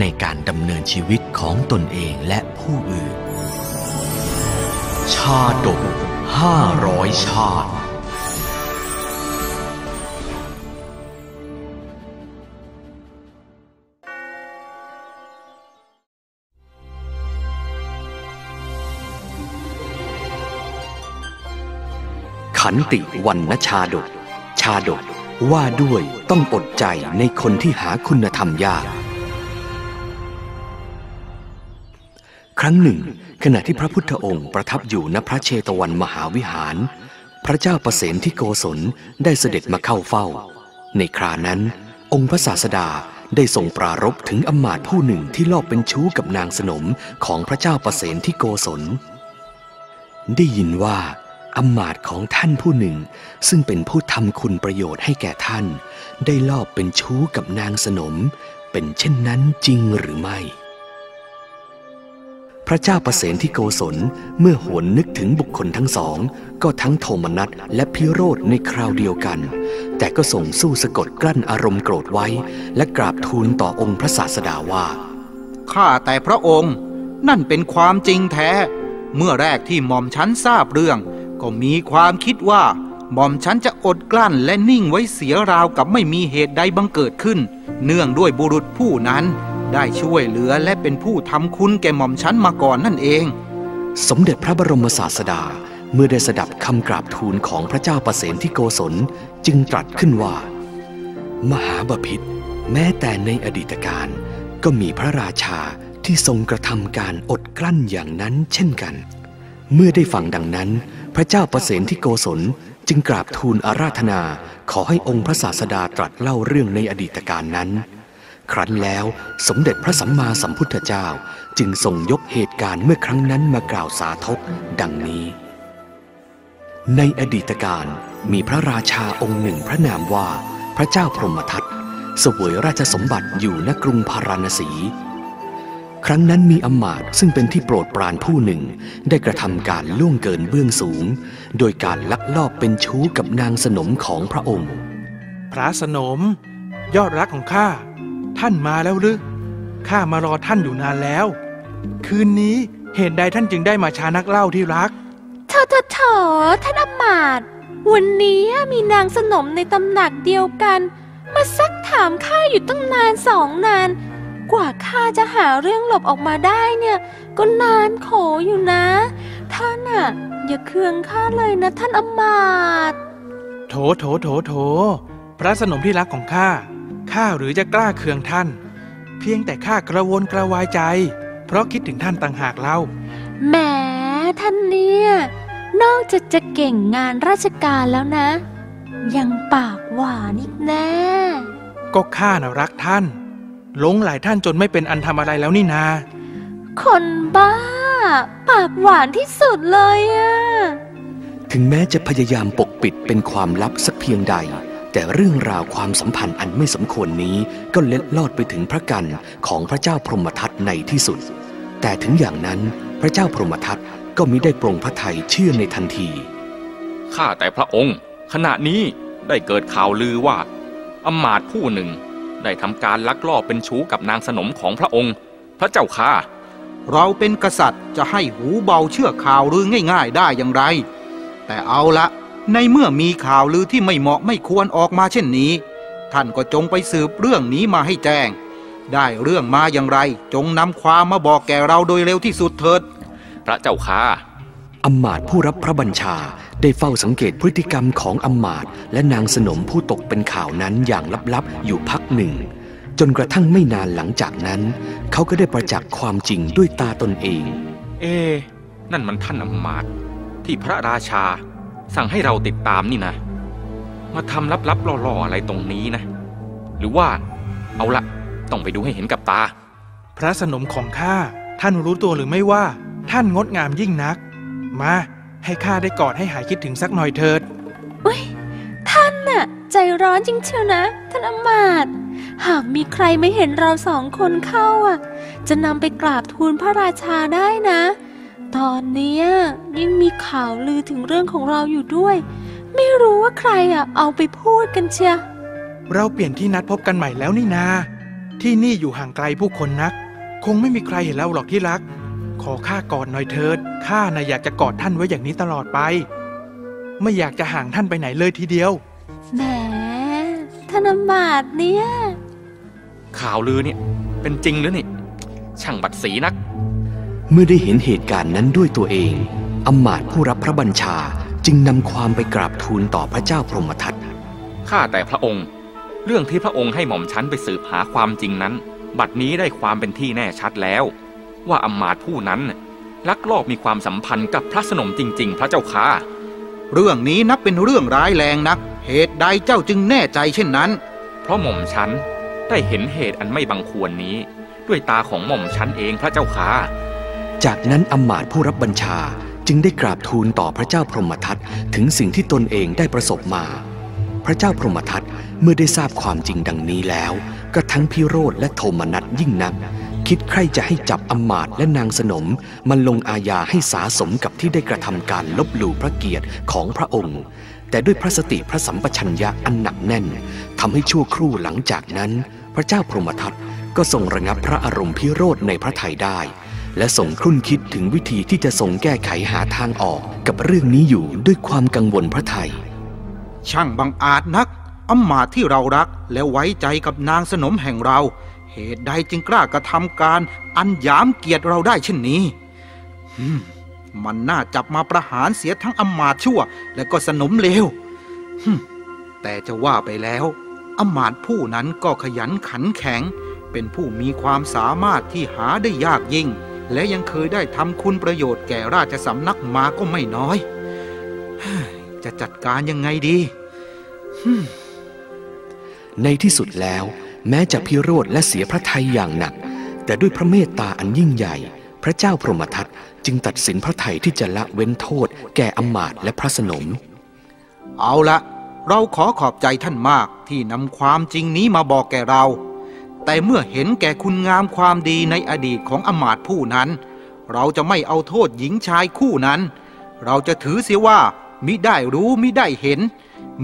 ในการดำเนินชีวิตของตนเองและผู้อื่น ชาดกห้าร้อยชาติ ขันติวันนชาดก ชาดกว่าด้วยต้องอดใจในคนที่หาคุณธรรมยาก รั้งหนึ่ง ขณะที่พระพุทธองค์ประทับอยู่ณพระเชตวันมหาวิหาร พระเจ้าประเสนที่โกศลได้เสด็จมาเข้าเฝ้า ในครานั้น องค์พระศาสดาได้ทรงปรารภถึงอำมาตย์ผู้หนึ่งที่ลอบเป็นชู้กับนางสนมของพระเจ้าประเสนที่โกศล ได้ยินว่าอำมาตย์ของท่านผู้หนึ่ง ซึ่งเป็นผู้ทำคุณประโยชน์ให้แก่ท่าน ได้ลอบเป็นชู้กับนางสนม เป็นเช่นนั้นจริงหรือไม่ พระเจ้าประเสนที่โกศลเมื่อหวนนึกถึงบุคคลทั้งสอง ก็ทั้งโทมนัสและพิโรธในคราวเดียวกัน แต่ก็ส่งสู้สะกดกลั้นอารมณ์โกรธไว้ และกราบทูลต่อองค์พระศาสดาว่าข้าแต่พระองค์นั่นเป็นความจริงแท้ เมื่อแรกที่หม่อมฉันทราบเรื่อง ก็มีความคิดว่าหม่อมฉันจะอดกลั้นและนิ่งไว้เสียราวกับไม่มีเหตุใดบังเกิดขึ้น เนื่องด้วยบุรุษผู้นั้น ได้ช่วยเหลือและเป็นผู้ทำคุณแก่หม่อมฉันมาก่อนนั่นเอง สมเด็จพระบรมศาสดาเมื่อได้สดับคำกราบทูลของพระเจ้าประเสนที่โกศลจึงตรัสขึ้นว่า มหาบพิษแม้แต่ในอดีตการก็มีพระราชาที่ทรงกระทำการอดกลั้นอย่างนั้นเช่นกัน เมื่อได้ฟังดังนั้น พระเจ้าประเสนที่โกศลจึงกราบทูลอาราธนา ขอให้องค์พระศาสดาตรัสเล่าเรื่องในอดีตการนั้น ครั้นแล้วสมเด็จพระสัมมาสัมพุทธเจ้าจึงทรงยกเหตุการณ์เมื่อครั้งนั้นมากล่าวสาธกดังนี้ ในอดีตการมีพระราชาองค์หนึ่งพระนามว่าพระเจ้าพรหมทัตสวยราชสมบัติอยู่ณกรุงพาราณสี ครั้งนั้นมีอำมาตย์ซึ่งเป็นที่โปรดปรานผู้หนึ่ง ได้กระทำการล่วงเกินเบื้องสูง โดยการลักลอบเป็นชู้กับนางสนมของพระองค์ พระสนม ยอดรักของข้า ท่านมาแล้วหรือข้ามารอท่านอยู่นานแล้ว คืนนี้เหตุใดท่านจึงได้มาชานักเล่าที่รักเธอเธอเถอท่านอำมาตย์วันนี้มีนางสนมในตำหนักเดียวกัน มาซักถามข้าอยู่ตั้งนานสองนาน กว่าข้าจะหาเรื่องหลบออกมาได้เนี่ย ก็นานโขอยู่นะ ท่านอะอย่าเคืองข้าเลยนะท่านอำมาตย์โถโถโถโถ พระสนมที่รักของข้า ข้าหรือจะกล้าเคืองท่าน เพียงแต่ข้ากระวนกระวายใจ เพราะคิดถึงท่านต่างหากเล่าแหมท่านเนี่ยนอกจากจะเก่งงานราชการแล้วนะ ยังปากหวานอีกแน่ก็ข้าน่ะรักท่านหลงหลายท่านจนไม่เป็นอันทำอะไรแล้วนี่นา คนบ้า ปากหวานที่สุดเลยอะถึงแม้จะพยายามปกปิดเป็นความลับสักเพียงใด แต่เรื่องราวความสัมพันธ์อันไม่สมควรนี้ก็เล็ดลอดไปถึงพระกันของพระเจ้าพรหมทัตในที่สุด แต่ถึงอย่างนั้นพระเจ้าพรหมทัตก็มิได้ปรงพระทัยเชื่อในทันที ข้าแต่พระองค์ ขณะนี้ได้เกิดข่าวลือว่าอำมาตย์ผู้หนึ่ง ได้ทำการลักลอบเป็นชู้กับนางสนมของพระองค์ พระเจ้าค่ะ เราเป็นกษัตริย์จะให้หูเบาเชื่อข่าวลือง่าย ๆ ได้อย่างไร แต่เอาละ ในเมื่อมีข่าวลือที่ไม่เหมาะไม่ควรออกมาเช่นนี้ ท่านก็จงไปสืบเรื่องนี้มาให้แจ้ง ได้เรื่องมาอย่างไร จงนำความมาบอกแก่เราโดยเร็วที่สุดเถิด พระเจ้าค่ะอำมาตย์ผู้รับพระบัญชาได้เฝ้าสังเกตพฤติกรรมของอำมาตย์และนางสนมผู้ตกเป็นข่าวนั้นอย่างลับๆ อยู่พักหนึ่ง จนกระทั่งไม่นานหลังจากนั้น เขาก็ได้ประจักษ์ความจริงด้วยตาตนเอง เอ๊ะนั่นมันท่านอำมาตย์ที่พระราชา สั่งให้เราติดตามนี่นะ มาทำลับๆล่อๆอะไรตรงนี้นะ หรือว่า เอาละต้องไปดูให้เห็นกับตา พระสนมของข้าท่านรู้ตัวหรือไม่ว่า ท่านงดงามยิ่งนัก มาให้ข้าได้กอดให้หายคิดถึงสักหน่อยเถิดอุ้ยท่านน่ะ ใจร้อนจริงเชียวนะ ท่านอำมาตย์หากมีใครไม่เห็นเราสองคนเข้าอะ จะนำไปกราบทูลพระราชาได้นะ ตอนเนี้ยยิ่งมีข่าวลือถึงเรื่องของเราอยู่ด้วย ไม่รู้ว่าใครอะ เอาไปพูดกันเชียเราเปลี่ยนที่นัดพบกันใหม่แล้วนี่นา ที่นี่อยู่ห่างไกลผู้คนนัก คงไม่มีใครเห็นเราหรอกที่รัก ขอข้ากอดหน่อยเถิดข้าน่ะอยากจะกอดท่านไว้อย่างนี้ตลอดไป ไม่อยากจะห่างท่านไปไหนเลยทีเดียวแหมท่านอำมาตย์เนี่ย ข่าวลือเนี่ย เป็นจริงหรือนี่ ช่างบัดสีนัก เมื่อได้เห็นเหตุการณ์นั้นด้วยตัวเองอำมาตย์ผู้รับพระบัญชาจึงนำความไปกราบทูลต่อพระเจ้าพรหมทัตข้าแต่พระองค์ เรื่องที่พระองค์ให้หม่อมฉันไปสืบหาความจริงนั้น บัดนี้ได้ความเป็นที่แน่ชัดแล้ว ว่าอำมาตย์ผู้นั้นน่ะลักลอบมีความสัมพันธ์กับพระสนมจริง ๆ พระเจ้าค่ะเรื่องนี้นับเป็นเรื่องร้ายแรงนัก เหตุใดเจ้าจึงแน่ใจเช่นนั้น เพราะหม่อมฉันได้เห็นเหตุอันไม่บังควรนี้ ด้วยตาของหม่อมฉันเองพระเจ้าค่ะ จากนั้นอำมาตย์ผู้รับบัญชาจึงได้กราบทูลต่อพระเจ้าพรหมทัตถึงสิ่งที่ตนเองได้ประสบมา พระเจ้าพรหมทัตเมื่อได้ทราบความจริงดังนี้แล้ว ก็ทั้งพิโรธและโทมนัสยิ่งนัก คิดใครจะให้จับอำมาตย์และนางสนมมันลงอาญาให้สาสมกับที่ได้กระทำการลบหลู่พระเกียรติของพระองค์ แต่ด้วยพระสติพระสัมปชัญญะอันหนักแน่นทำให้ชั่วครู่หลังจากนั้น พระเจ้าพรหมทัตก็ทรงระงับพระอารมณ์พิโรธในพระทัยได้ และทรงครุ่นคิดถึงวิธีที่จะทรงแก้ไขหาทางออกกับเรื่องนี้อยู่ด้วยความกังวลพระไทย ช่างบังอาจนักอำมาตที่เรารักและไว้ใจกับนางสนมแห่งเรา เหตุใดจึงกล้ากระทำการอันหยามเกียรติเราได้เช่นนี้มันน่าจับมาประหารเสียทั้งอำมาตชั่ว และก็สนมเลวแต่จะว่าไปแล้วอำมาตผู้นั้นก็ขยันขันแข็ง เป็นผู้มีความสามารถที่หาได้ยากยิ่ง และยังเคยได้ทำคุณประโยชน์แก่ราชสำนักมาก็ไม่น้อยเฮ้ยจะจัดการยังไงดี ในที่สุดแล้ว แม้จะพิโรธและเสียพระทัยอย่างหนัก แต่ด้วยพระเมตตาอันยิ่งใหญ่ พระเจ้าพรหมทัตจึงตัดสินพระทัยที่จะละเว้นโทษ แก่อำมาตย์และพระสนม เอาละเราขอขอบใจท่านมากที่นำความจริงนี้มาบอกแก่เรา แต่เมื่อเห็นแก่คุณงามความดีในอดีตของอำมาตย์ผู้นั้น เราจะไม่เอาโทษหญิงชายคู่นั้น เราจะถือเสียว่า มิได้รู้มิได้เห็น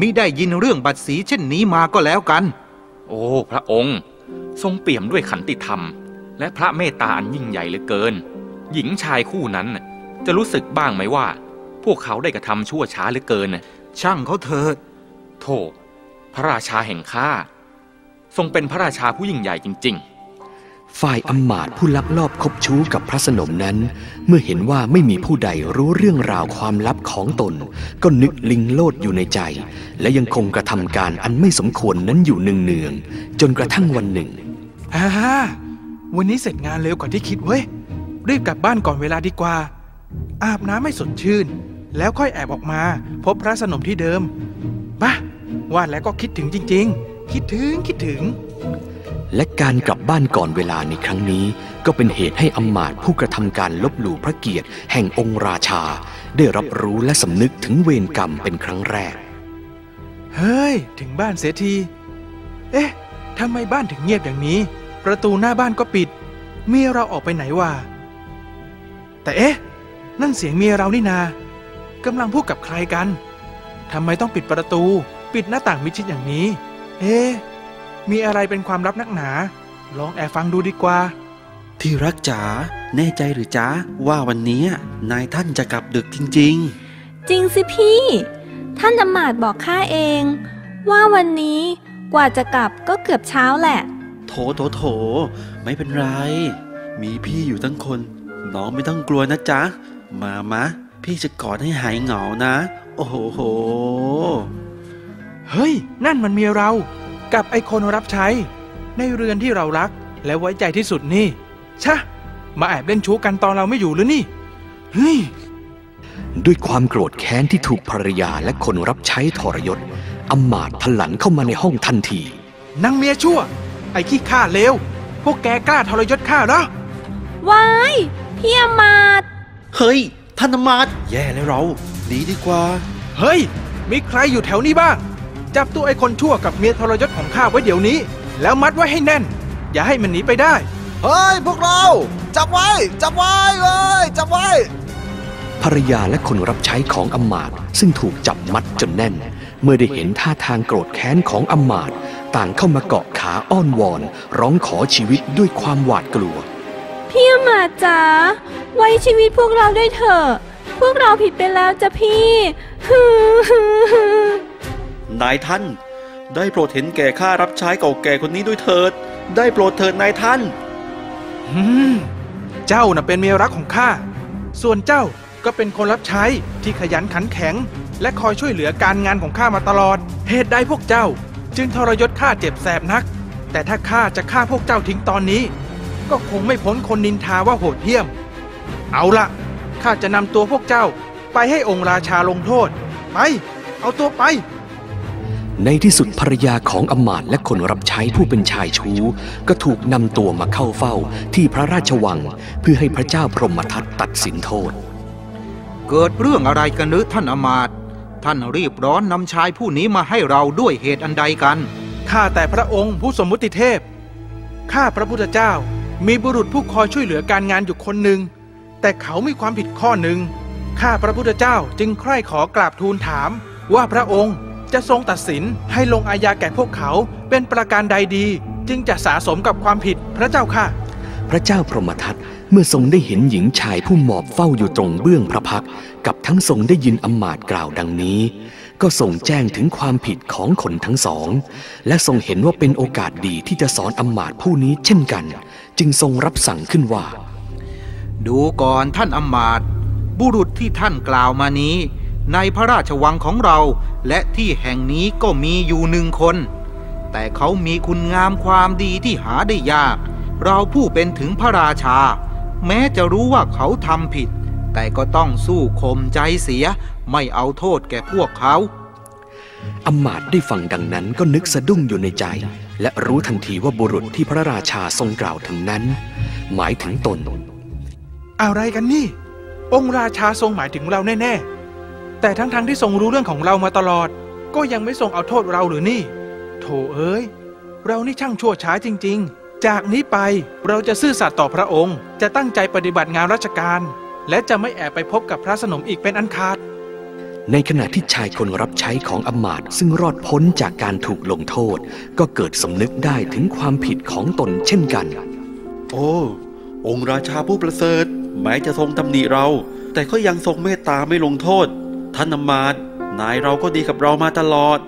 มิได้ยินเรื่องบัตรสีเช่นนี้มาก็แล้วกัน โอ้ พระองค์ ทรงเปี่ยมด้วยขันติธรรม และพระเมตตาอันยิ่งใหญ่เหลือเกิน หญิงชายคู่นั้นน่ะจะรู้สึกบ้างไหมว่า พวกเขาได้กระทำชั่วช้าเหลือเกินน่ะช่างเขาเถิดโธ่พระราชาแห่งข้า ทรงเป็นพระราชาผู้ยิ่งใหญ่จริงฝ่ายอำมาตย์ผู้ลักลอบคบชู้กับพระสนมนั้น เมื่อเห็นว่าไม่มีผู้ใดรู้เรื่องราวความลับของตน ก็นึกลิงโลดอยู่ในใจ และยังคงกระทำการอันไม่สมควรนั้นอยู่เนืองๆจนกระทั่งวันหนึ่งอ่าวันนี้เสร็จงานเร็วกว่าที่คิดเว้ยรีบกลับบ้านก่อนเวลาดีกว่า อาบน้ำให้สดชื่น แล้วค่อยแอบออกมา พบพระสนมที่เดิมบ้าว่าแล้วก็คิดถึงจริง ๆ คิดถึงคิดถึง และการกลับบ้านก่อนเวลาในครั้งนี้ ก็เป็นเหตุให้อำมาตย์ผู้กระทำการลบหลู่พระเกียรติ แห่งองค์ราชา ได้รับรู้และสำนึกถึงเวรกรรมเป็นครั้งแรก เฮ้ย ถึงบ้านเสียที เอ๊ะทำไมบ้านถึงเงียบอย่างนี้ ประตูหน้าบ้านก็ปิด เมียเราออกไปไหนวะแต่เอ๊ะ นั่นเสียงเมียเรานี่นากำลังพูดกับใครกันทำไมต้องปิดประตู ปิดหน้าต่างมิดชิดอย่างนี้ เอ๊ะมีอะไรเป็นความลับนักหนา ลองแอบฟังดูดีกว่า ที่รักจ๋าแน่ใจหรือจ๊ะว่าวันนี้นายท่านจะกลับดึกจริงจริงสิพี่ ท่านอำมาตย์บอกข้าเอง ว่าวันนี้กว่าจะกลับก็เกือบเช้าแหละๆโถโถโถ ไม่เป็นไร มีพี่อยู่ทั้งคน น้องไม่ต้องกลัวนะจ๊ะ มามะ พี่จะกอดให้หายเหงานะ โอ้โหโห เฮ้ย นั่นมันเมียเรา กับไอคนรับใช้ ในเรือนที่เรารัก และไว้ใจที่สุดนี่ ชะ มาแอบเล่นชู้กันตอนเราไม่อยู่หรือนี่ เฮ้ย ด้วยความโกรธแค้นที่ถูกภรรยาและคนรับใช้ทรยศอำมาตย์ทะลันเข้ามาในห้องทันทีนางเมียชั่ว ไอ้ขี้ข้าเลว พวกแกกล้าทรยศข้าเหรอว้ายพี่อำมาตย์เฮ้ยท่านอำมาตย์แย่แล้วเราหนีดีกว่า เฮ้ย มีใครอยู่แถวนี้บ้าง จับตัวไอ้คนชั่วกับเมียทรยศของข้าไว้เดี๋ยวนี้ แล้วมัดไว้ให้แน่น อย่าให้มันหนีไปได้ เฮ้ย พวกเรา จับไว้ จับไว้เว้ยจับไว้ ภรรยาและคนรับใช้ของอำมาตย์ซึ่งถูกจับมัดจนแน่น เมื่อได้เห็นท่าทางโกรธแค้นของอำมาตย์ต่างเข้ามาเกาะขาอ้อนวอน ร้องขอชีวิตด้วยความหวาดกลัว พี่อำมาตย์จ๋าไว้ชีวิตพวกเราด้วยเถอะ พวกเราผิดไปแล้วจ้ะพี่ฮือฮือฮือ นายท่าน ได้โปรดเห็นแก่ข้ารับใช้เก่าแก่คนนี้ด้วยเถิด ได้โปรดเถิดนายท่านเจ้าน่ะเป็นเมียรักของข้า ส่วนเจ้าก็เป็นคนรับใช้ที่ขยันขันแข็ง และคอยช่วยเหลือการงานของข้ามาตลอด เหตุใดพวกเจ้า จึงทรยศข้าเจ็บแสบนัก แต่ถ้าข้าจะฆ่าพวกเจ้าทิ้งตอนนี้ ก็คงไม่พ้นคนนินทาว่าโหดเหี้ยม เอาละข้าจะนำตัวพวกเจ้าไปให้องค์ราชาลงโทษ ไป เอาตัวไป ในที่สุดภรรยาของอำมาตย์และคนรับใช้ผู้เป็นชายชู้ ก็ถูกนำตัวมาเข้าเฝ้าที่พระราชวัง เพื่อให้พระเจ้าพรหมทัตตัดสินโทษ เกิดเรื่องอะไรกันหรือท่านอมาตย์ท่านรีบร้อนนำชายผู้นี้มาให้เราด้วยเหตุอันใดกันข้าแต่พระองค์ผู้สมมุติเทพข้าพระพุทธเจ้ามีบุรุษผู้คอยช่วยเหลือการงานอยู่คนหนึ่ง แต่เขามีความผิดข้อหนึ่งข้าพระพุทธเจ้าจึงใคร่ขอกราบทูลถามว่าพระองค์ จะทรงตัดสินให้ลงอาญาแก่พวกเขาเป็นประการใดดี จึงจะสาสมกับความผิดพระเจ้าค่ะ พระเจ้าพรหมทัตเมื่อทรงได้เห็นหญิงชายผู้หมอบเฝ้าอยู่ตรงเบื้องพระพักตร์กับทั้งทรงได้ยินอำมาตย์กล่าวดังนี้ ก็ทรงแจ้งถึงความผิดของคนทั้งสอง และทรงเห็นว่าเป็นโอกาสดีที่จะสอนอำมาตย์ผู้นี้เช่นกัน จึงทรงรับสั่งขึ้นว่า ดูก่อนท่านอำมาตย์บุรุษที่ท่านกล่าวมานี้ ในพระราชวังของเรา และที่แห่งนี้ก็มีอยู่หนึ่งคน แต่เขามีคุณงามความดีที่หาได้ยาก เราผู้เป็นถึงพระราชา แม้จะรู้ว่าเขาทำผิด แต่ก็ต้องสู้ข่มใจเสียไม่เอาโทษแก่พวกเขาอำมาตย์ได้ฟังดังนั้นก็นึกสะดุ้งอยู่ในใจ และรู้ทันทีว่าบุรุษที่พระราชาทรงกล่าวถึงนั้น หมายถึงตน อะไรกันนี่ องค์ราชาทรงหมายถึงเราแน่ ๆ แต่ทั้งๆที่ทรงรู้เรื่องของเรามาตลอด ก็ยังไม่ทรงเอาโทษเราหรือนี่ โถเอ้ย เรานี่ช่างชั่วช้าจริง ๆ จากนี้ไปเราจะซื่อสัตย์ต่อพระองค์ จะตั้งใจปฏิบัติงานราชการ และจะไม่แอบไปพบกับพระสนมอีกเป็นอันขาด ในขณะที่ชายคนรับใช้ของอำมาตย์ซึ่งรอดพ้นจากการถูกลงโทษ ก็เกิดสำนึกได้ถึงความผิดของตนเช่นกัน โอ้องค์ราชาผู้ประเสริฐแม้จะทรงตำหนิเรา แต่ก็ยังทรงเมตตาไม่ลงโทษ ท่านอำมาตย์นายเราก็ดีกับเรามาตลอด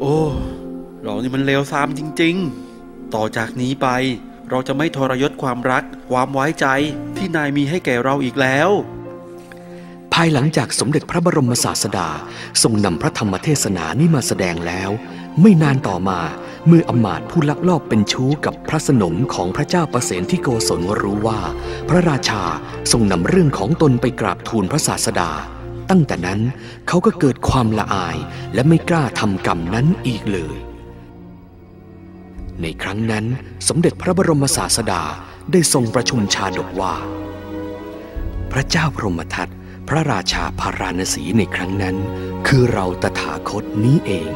โอ้ เรานี่มันเลวทรามจริง ๆ ต่อจากนี้ไป เราจะไม่ทรยศความรัก ความไว้ใจที่นายมีให้แก่เราอีกแล้ว ภายหลังจากสมเด็จพระบรมศาสดาทรงนำพระธรรมเทศนานี้มาแสดงแล้ว ไม่นานต่อมาเมื่ออำมาตย์ผู้ลักลอบเป็นชู้กับพระสนมของพระเจ้าประเสนที่โกศลรู้ว่า พระราชาทรงนำเรื่องของตนไปกราบทูลพระศาสดา ตั้งแต่นั้นเขาก็เกิดความละอายและไม่กล้าทำกรรมนั้นอีกเลย ในครั้งนั้นสมเด็จพระบรมศาสดาได้ทรงประชุมชาดกว่า พระเจ้าพรหมทัตพระราชาพาราณสีในครั้งนั้น คือเราตถาคตนี้เอง